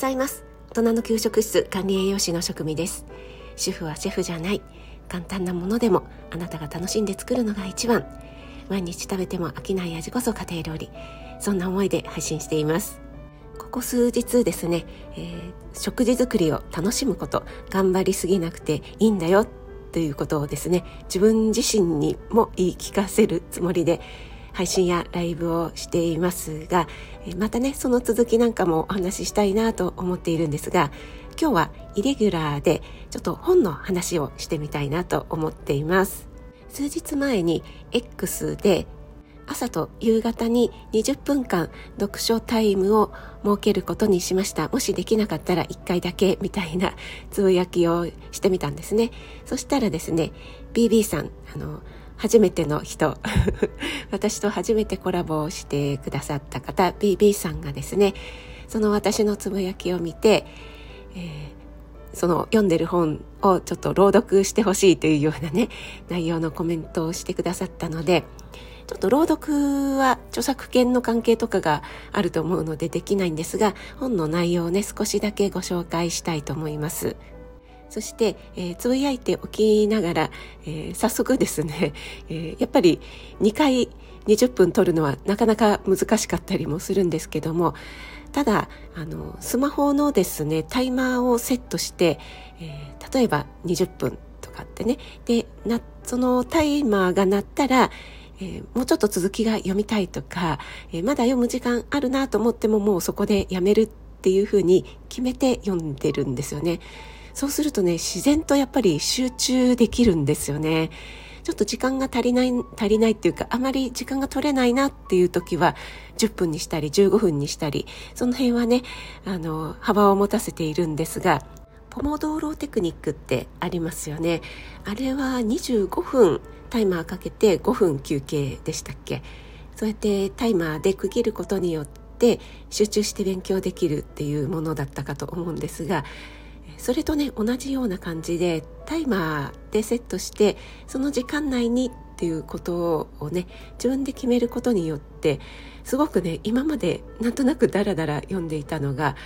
ざいます。大人の給食室管理栄養士の職味です。主婦はシェフじゃない。簡単なものでもあなたが楽しんで作るのが一番。毎日食べても飽きない味こそ家庭料理。そんな思いで配信しています。ここ数日ですね、えー、食事作りを楽しむこと。頑張りすぎなくていいんだよ。ということをですね。自分自身にも言い聞かせるつもりで配信やライブをしていますがまたねその続きなんかもお話ししたいなと思っているんですが今日はイレギュラーでちょっと本の話をしてみたいなと思っています数日前に X で朝と夕方に20分間読書タイムを設けることにしました。もしできなかったら1回だけみたいなつぶやきをしてみたんですね。そしたらですね、BB さん、あの、初めての人 私と初めてコラボをしてくださった方 BB さんがですねその私のつぶやきを見て、えー、その読んでる本をちょっと朗読してほしいというようなね内容のコメントをしてくださったのでちょっと朗読は著作権の関係とかがあると思うのでできないんですが本の内容をね少しだけご紹介したいと思います。そして、えー、つぶやいておきながら、えー、早速ですね、えー、やっぱり2回20分撮るのはなかなか難しかったりもするんですけどもただあのスマホのですねタイマーをセットして、えー、例えば20分とかってねでなそのタイマーが鳴ったらえー、もうちょっと続きが読みたいとか、えー、まだ読む時間あるなと思ってももうそこでやめるっていうふうに決めて読んでるんですよね。そうするとね、自然とやっぱり集中できるんですよね。ちょっと時間が足りない、足りないっていうか、あまり時間が取れないなっていう時は、10分にしたり、15分にしたり、その辺はね、あの、幅を持たせているんですが、ポモドーロテクニックってありますよね。あれは25分タイマーかけて5分休憩でしたっけ？そうやってタイマーで区切ることによって集中して勉強できるっていうものだったかと思うんですがそれとね同じような感じでタイマーでセットしてその時間内にっていうことをね自分で決めることによってすごくね今までなんとなくダラダラ読んでいたのが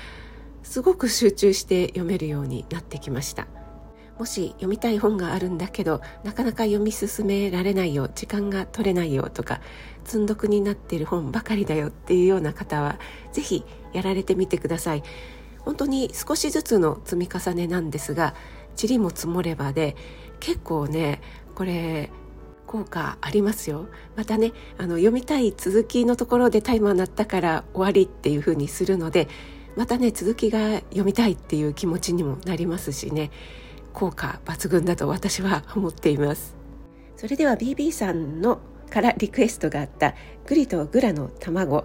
すごく集中して読めるようになってきました。もし読みたい本があるんだけどなかなか読み進められないよ時間が取れないよとか積んどくになっている本ばかりだよっていうような方は是非やられてみてください。本当に少しずつの積み重ねなんですが塵も積もればで結構ねこれ効果ありますよ。またねあの読みたい続きのところでタイマー鳴ったから終わりっていう風にするのでまたね続きが読みたいっていう気持ちにもなりますしね。効果抜群だと私は思っています。それでは BB さんのからリクエストがあったグリとグラの卵。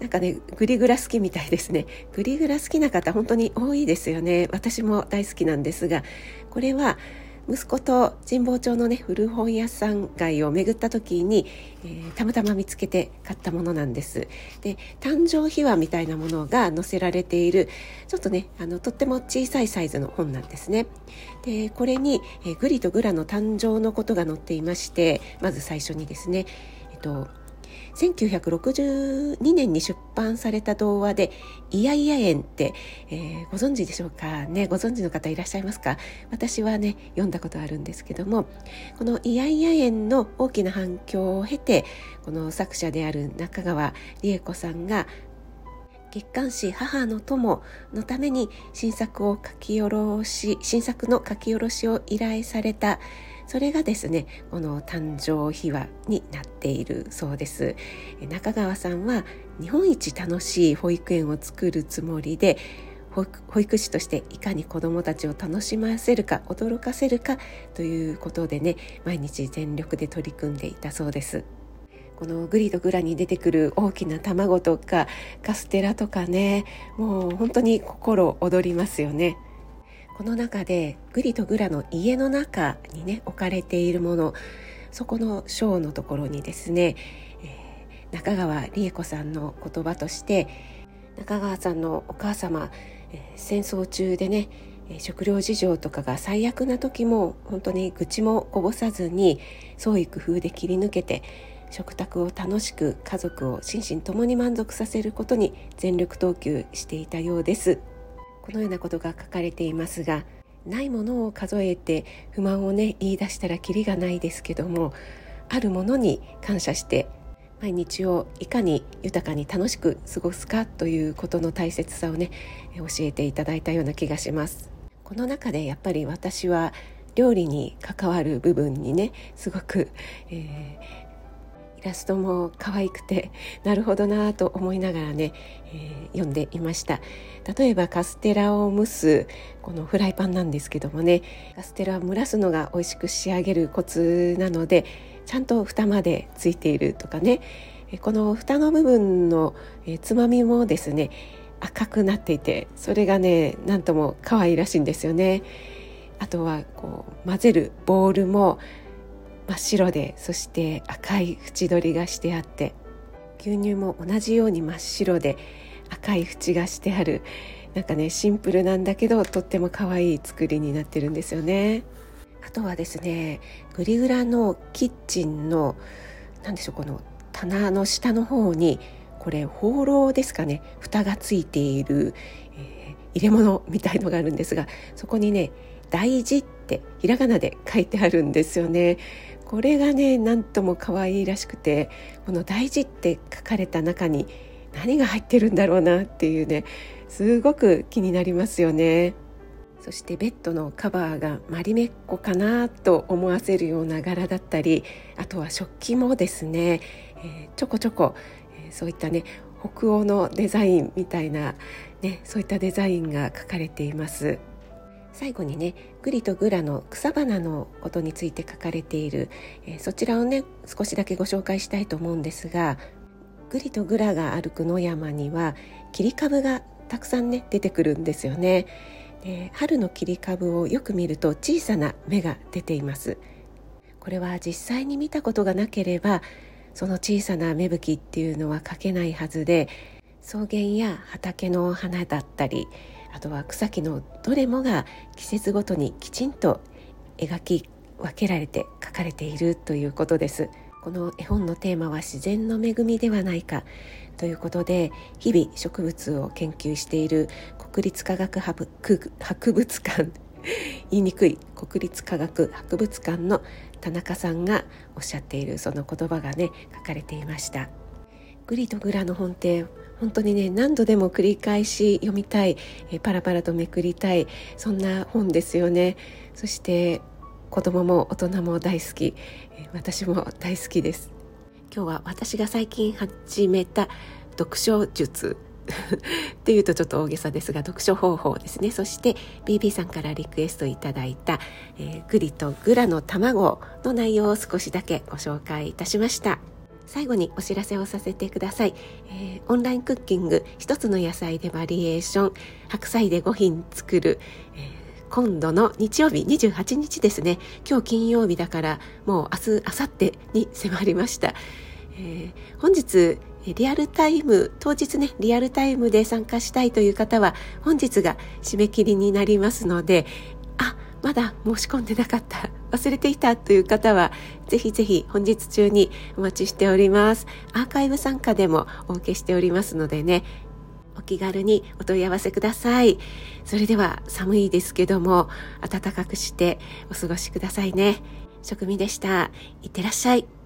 なんかねグリグラ好きみたいですね。グリグラ好きな方本当に多いですよね。私も大好きなんですがこれは息子と神保町のね古本屋さん街を巡った時に、えー、たまたま見つけて買ったものなんです。で誕生秘話みたいなものが載せられているちょっとねあのとっても小さいサイズの本なんですね。でこれに、えー、グリとグラの誕生のことが載っていましてまず最初にですねえっと1962年に出版された童話で「イヤイヤ園」って、えー、ご存知でしょうかね？ご存知の方いらっしゃいますか？私はね読んだことあるんですけどもこの「イヤイヤ園」の大きな反響を経てこの作者である中川理恵子さんが月刊誌母の友のために新作を書き下ろし新作の書き下ろしを依頼されたそれがですねこの誕生秘話になっているそうです。中川さんは日本一楽しい保育園を作るつもりで保育士としていかに子どもたちを楽しませるか驚かせるかということでね毎日全力で取り組んでいたそうです。このグリとグラに出てくる大きな卵とかカステラとかねもう本当に心躍りますよね。この中でグリとグラの家の中にね置かれているものそこの章のところにですね、えー、中川理恵子さんの言葉として中川さんのお母様、えー、戦争中でね食料事情とかが最悪な時も本当に愚痴もこぼさずに創意工夫で切り抜けて食卓を楽しく家族を心身ともに満足させることに全力投球していたようです。このようなことが書かれていますがないものを数えて不満をね言い出したらキリがないですけどもあるものに感謝して毎日をいかに豊かに楽しく過ごすかということの大切さをね教えていただいたような気がします。この中でやっぱり私は料理に関わる部分にねすごく、えー、イラストも可愛くて なるほどなと思いながらね、えー、読んでいました例えばカステラを蒸すこのフライパンなんですけどもねカステラを蒸らすのが美味しく仕上げるコツなのでちゃんと蓋までついているとかねこの蓋の部分のつまみもですね赤くなっていてそれがねなんとも可愛らしいんですよね。あとはこう混ぜるボウルも真っ白でそして赤い縁取りがしてあって牛乳も同じように真っ白で赤い縁がしてあるなんかねシンプルなんだけどとっても可愛い作りになってるんですよね。あとはですねグリグラのキッチンの何でしょうこの棚の下の方にこれ放浪ですかね蓋がついている、えー、入れ物みたいのがあるんですがそこにね大事ってひらがなで書いてあるんですよね。これがねなんとも可愛いらしくてこの大事って書かれた中に何が入ってるんだろうなっていうねすごく気になりますよね。そしてベッドのカバーがマリメッコかなと思わせるような柄だったりあとは食器もですね、えー、ちょこちょこ、えー、そういったね北欧のデザインみたいな、ね、そういったデザインが書かれています。最後にねグリとグラの草花のことについて書かれている、え、そちらをね少しだけご紹介したいと思うんですがグリとグラが歩く野山には切り株がたくさんね出てくるんですよね。で春の切り株をよく見ると小さな芽が出ていますこれは実際に見たことがなければその小さな芽吹きっていうのは描けないはずで草原や畑の花だったりあとは草木のどれもが季節ごとにきちんと描き分けられて書かれているということです。この絵本のテーマは自然の恵みではないかということで日々植物を研究している国立科学博物館言いにくい国立科学博物館の田中さんがおっしゃっているその言葉がね書かれていました。グリとグラの本って本当にね何度でも繰り返し読みたいえパラパラとめくりたいそんな本ですよね。そして子供も大人も大好き。私も大好きです。今日は私が最近始めた読書術。っていうとちょっと大げさですが読書方法ですね。そして BB さんからリクエストいただいた、えー、グリとグラの卵の内容を少しだけご紹介いたしました。最後にお知らせをさせてください、えー、オンラインクッキング一つの野菜でバリエーション白菜で5品作る、えー今度の日曜日28日ですね。今日金曜日だからもう明日明後日に迫りました、えー、本日リアルタイム当日ねリアルタイムで参加したいという方は本日が締め切りになりますのであまだ申し込んでなかった。忘れていたという方はぜひぜひ本日中にお待ちしておりますアーカイブ参加でもお受けしておりますのでねお気軽にお問い合わせください。それでは寒いですけども暖かくしてお過ごしくださいね。職味でした。いってらっしゃい。